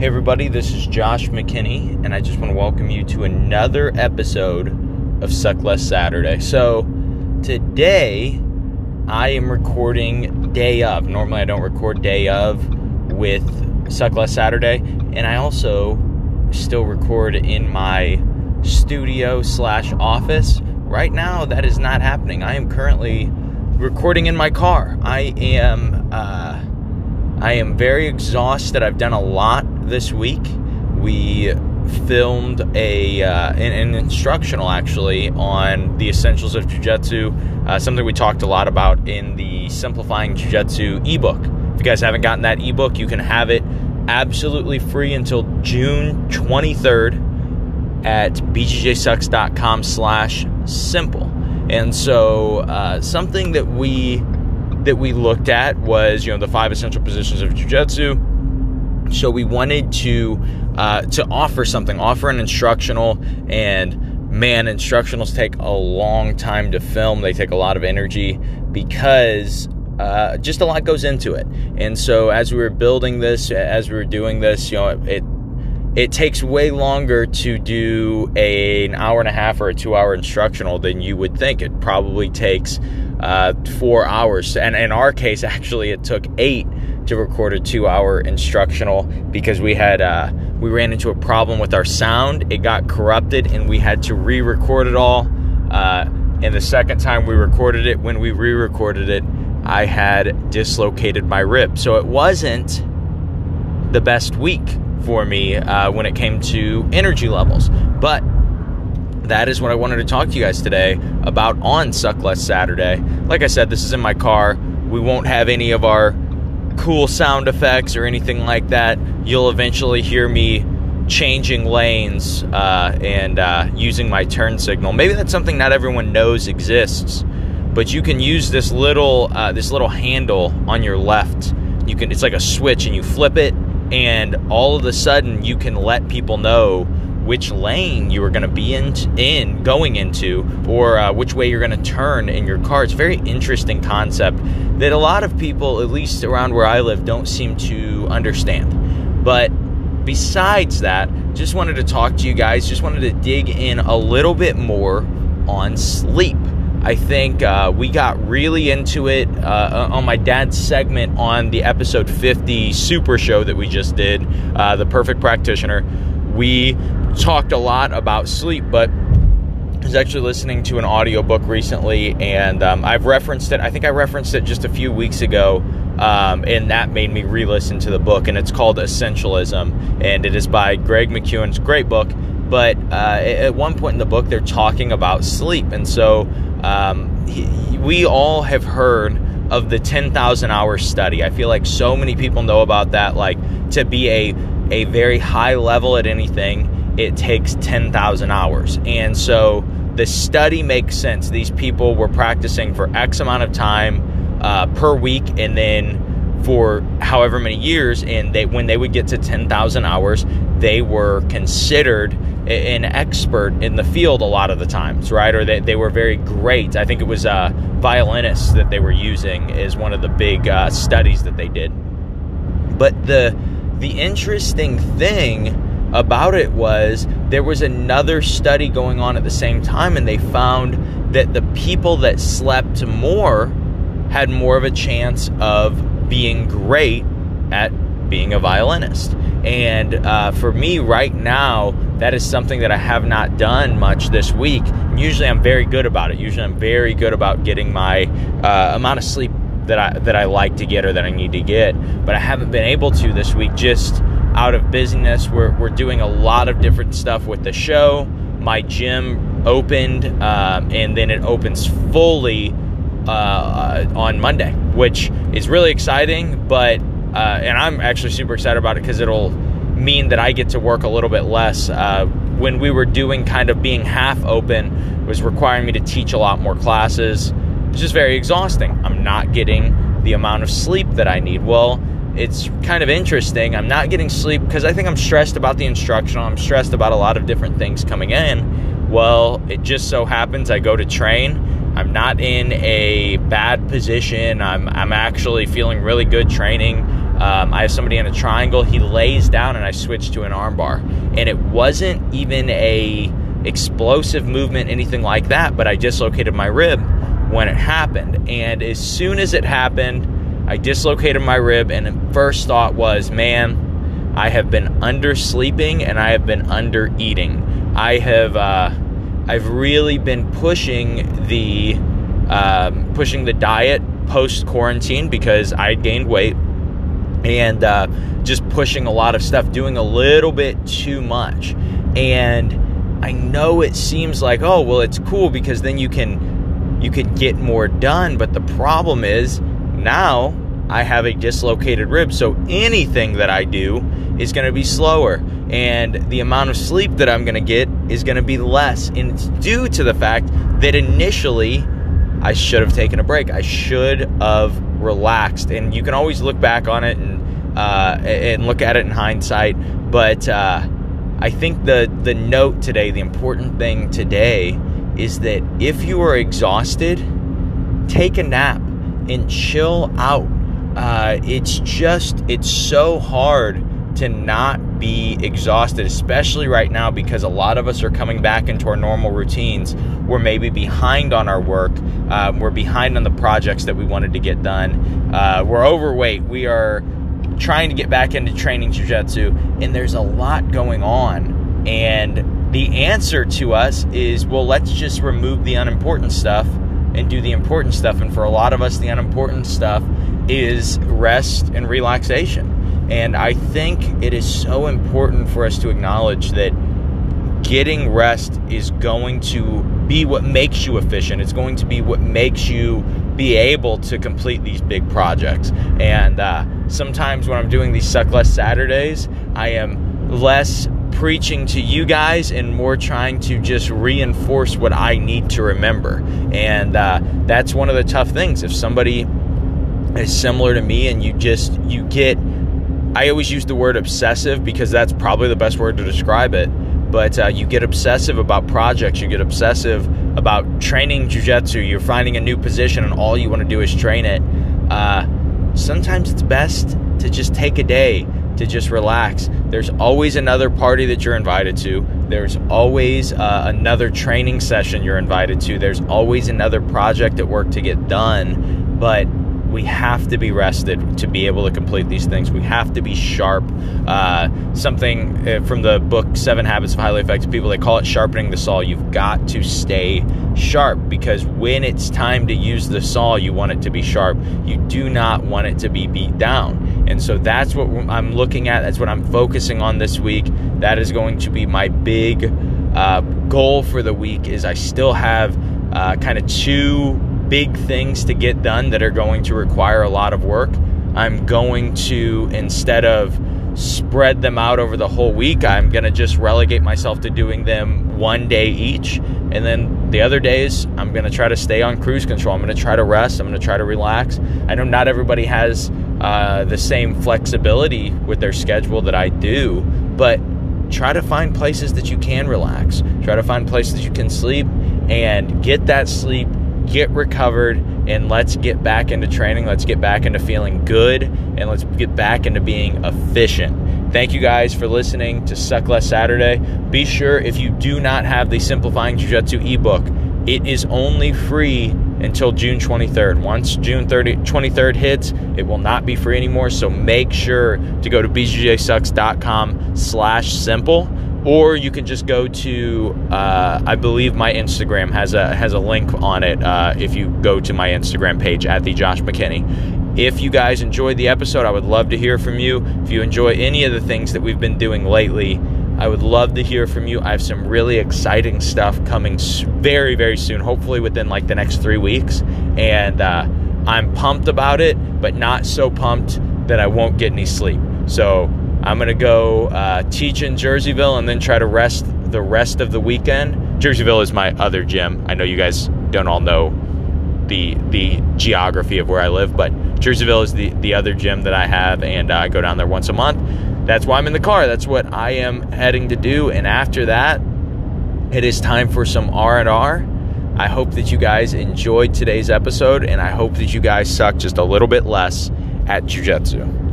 Hey, everybody, this is Josh McKinney, and I just want to welcome you to another episode of Suck Less Saturday. So, today I am recording day of. Normally, I don't record day of with Suck Less Saturday, and I also still record in my studio slash office. Right now, that is not happening. I am currently recording in my car. I am. Uh, I am very exhausted. I've done a lot this week. We filmed a uh, an, an, instructional actually on the essentials of jiu-jitsu uh, something we talked a lot about in the simplifying jiu-jitsu ebook if you guys haven't gotten that ebook you can have it absolutely free until june 23rd at bjjsucks.com slash simple and so uh, something that we that we looked at was you know the five essential positions of jiu-jitsu so we wanted to uh, to offer something offer an instructional and man instructionals take a long time to film. They take a lot of energy because uh, just a lot goes into it. And so as we were building this as we were doing this you know it it takes way longer to do a, an hour and a half or a two hour instructional than you would think. It probably takes uh, four hours. And in our case, actually, it took eight to record a two-hour instructional because we had uh, we ran into a problem with our sound. It got corrupted, and we had to re-record it all. Uh, and the second time we recorded it, when we re-recorded it, I had dislocated my rib. So it wasn't the best week for me uh, when it came to energy levels, but that is what I wanted to talk to you guys today about on Suck Less Saturday. Like I said, this is in my car. We won't have any of our cool sound effects or anything like that. You'll eventually hear me changing lanes uh, and uh, using my turn signal. Maybe that's something not everyone knows exists, but you can use this little uh, this little handle on your left. You can it's like a switch, and you flip it, and all of a sudden you can let people know which lane you are going to be in, in going into or uh, which way you're going to turn in your car. It's a very interesting concept that a lot of people, at least around where I live, don't seem to understand. But besides that, just wanted to talk to you guys, just wanted to dig in a little bit more on sleep. I think uh, we got really into it uh, on my dad's segment on the episode 50 super show that we just did, uh, The Perfect Practitioner. We talked a lot about sleep, but I was actually listening to an audiobook recently, and um, I've referenced it. I think I referenced it just a few weeks ago, um, and that made me re listen to the book. And it's called Essentialism, and it is by Greg McKeown's great book. But uh, at one point in the book, they're talking about sleep. And so um, he, we all have heard of the 10,000 hour study. I feel like so many people know about that, like to be a, a very high level at anything it takes 10,000 hours. And so the study makes sense. These people were practicing for X amount of time uh, per week and then for however many years. And they, when they would get to 10,000 hours, they were considered an expert in the field a lot of the times, right? Or they, they were very great. I think it was uh, violinists that they were using as one of the big uh, studies that they did. But the the interesting thing about it was there was another study going on at the same time, and they found that the people that slept more had more of a chance of being great at being a violinist. And uh, for me, right now, that is something that I have not done much this week. Usually, I'm very good about it. Usually, I'm very good about getting my uh, amount of sleep that I that I like to get or that I need to get. But I haven't been able to this week just out of busyness. We're, we're doing a lot of different stuff with the show. My gym opened, um, and then it opens fully uh, on Monday, which is really exciting. But uh, and I'm actually super excited about it because it'll mean that I get to work a little bit less. Uh, when we were doing kind of being half open, was requiring me to teach a lot more classes. It's just very exhausting. I'm not getting the amount of sleep that I need. Well, it's kind of interesting. I'm not getting sleep because I think I'm stressed about the instructional. I'm stressed about a lot of different things coming in. Well, it just so happens I go to train. I'm not in a bad position. I'm, I'm actually feeling really good training. Um, I have somebody in a triangle. He lays down, and I switch to an armbar. And it wasn't even a explosive movement, anything like that. But I dislocated my rib when it happened. And as soon as it happened, I dislocated my rib, and the first thought was, man, I have been undersleeping and I have been under eating. I have, uh, I've really been pushing the, um, pushing the diet post quarantine because I gained weight and uh, just pushing a lot of stuff, doing a little bit too much. And I know it seems like, oh, well, it's cool because then you can you could get more done. But the problem is now I have a dislocated rib, so anything that I do is going to be slower, and the amount of sleep that I'm going to get is going to be less. And it's due to the fact that initially I should have taken a break. I should have relaxed. And you can always look back on it and uh, and look at it in hindsight. But uh, I think the the note today, the important thing today, is that if you are exhausted, take a nap and chill out. Uh, it's just it's so hard to not be exhausted, especially right now because a lot of us are coming back into our normal routines. We're maybe behind on our work, um, we're behind on the projects that we wanted to get done, uh, we're overweight, we are trying to get back into training jujitsu, and there's a lot going on. And the answer to us is well, let's just remove the unimportant stuff and do the important stuff. And for a lot of us, the unimportant stuff is rest and relaxation. And I think it is so important for us to acknowledge that getting rest is going to be what makes you efficient. It's going to be what makes you be able to complete these big projects. And uh, sometimes when I'm doing these Suck Less Saturdays, I am less preaching to you guys and more trying to just reinforce what I need to remember. And uh, that's one of the tough things. If somebody is similar to me and you just, you get, I always use the word obsessive because that's probably the best word to describe it. But uh, you get obsessive about projects, you get obsessive about training jujitsu, you're finding a new position, and all you want to do is train it. Uh, sometimes it's best to just take a day to just relax. There's always another party that you're invited to. There's always uh, another training session you're invited to. There's always another project at work to get done. But we have to be rested to be able to complete these things. We have to be sharp. Uh, something uh, from the book Seven Habits of Highly Effective People, they call it sharpening the saw. You've got to stay sharp because when it's time to use the saw, you want it to be sharp. You do not want it to be beat down. And so that's what I'm looking at. That's what I'm focusing on this week. That is going to be my big uh, goal for the week. Is I still have uh, kind of two big things to get done that are going to require a lot of work. I'm going to, instead of spread them out over the whole week, I'm going to just relegate myself to doing them one day each. And then the other days, I'm going to try to stay on cruise control. I'm going to try to rest. I'm going to try to relax. I know not everybody has uh, the same flexibility with their schedule that I do, but try to find places that you can relax. Try to find places you can sleep and get that sleep get recovered and let's get back into training. Let's get back into feeling good and let's get back into being efficient. Thank you guys for listening to Suck Less Saturday. Be sure if you do not have the Simplifying Jiu Jitsu ebook, it is only free until June 23rd. Once June 30, 23rd hits, it will not be free anymore. So make sure to go to bjjsucks.com slash simple or you can just go to uh, I believe my Instagram has a has a link on it uh, if you go to my Instagram page at the Josh McKinney. If you guys enjoyed the episode, I would love to hear from you. If you enjoy any of the things that we've been doing lately, I would love to hear from you. I have some really exciting stuff coming very very soon, hopefully within like the next three weeks, and uh, I'm pumped about it, but not so pumped that I won't get any sleep. So I'm going to go uh, teach in Jerseyville and then try to rest the rest of the weekend. Jerseyville is my other gym. I know you guys don't all know the the geography of where I live, but Jerseyville is the, the other gym that I have, and uh, I go down there once a month. That's why I'm in the car. That's what I am heading to do. And after that, it is time for some R and R. I hope that you guys enjoyed today's episode, and I hope that you guys suck just a little bit less at jujitsu.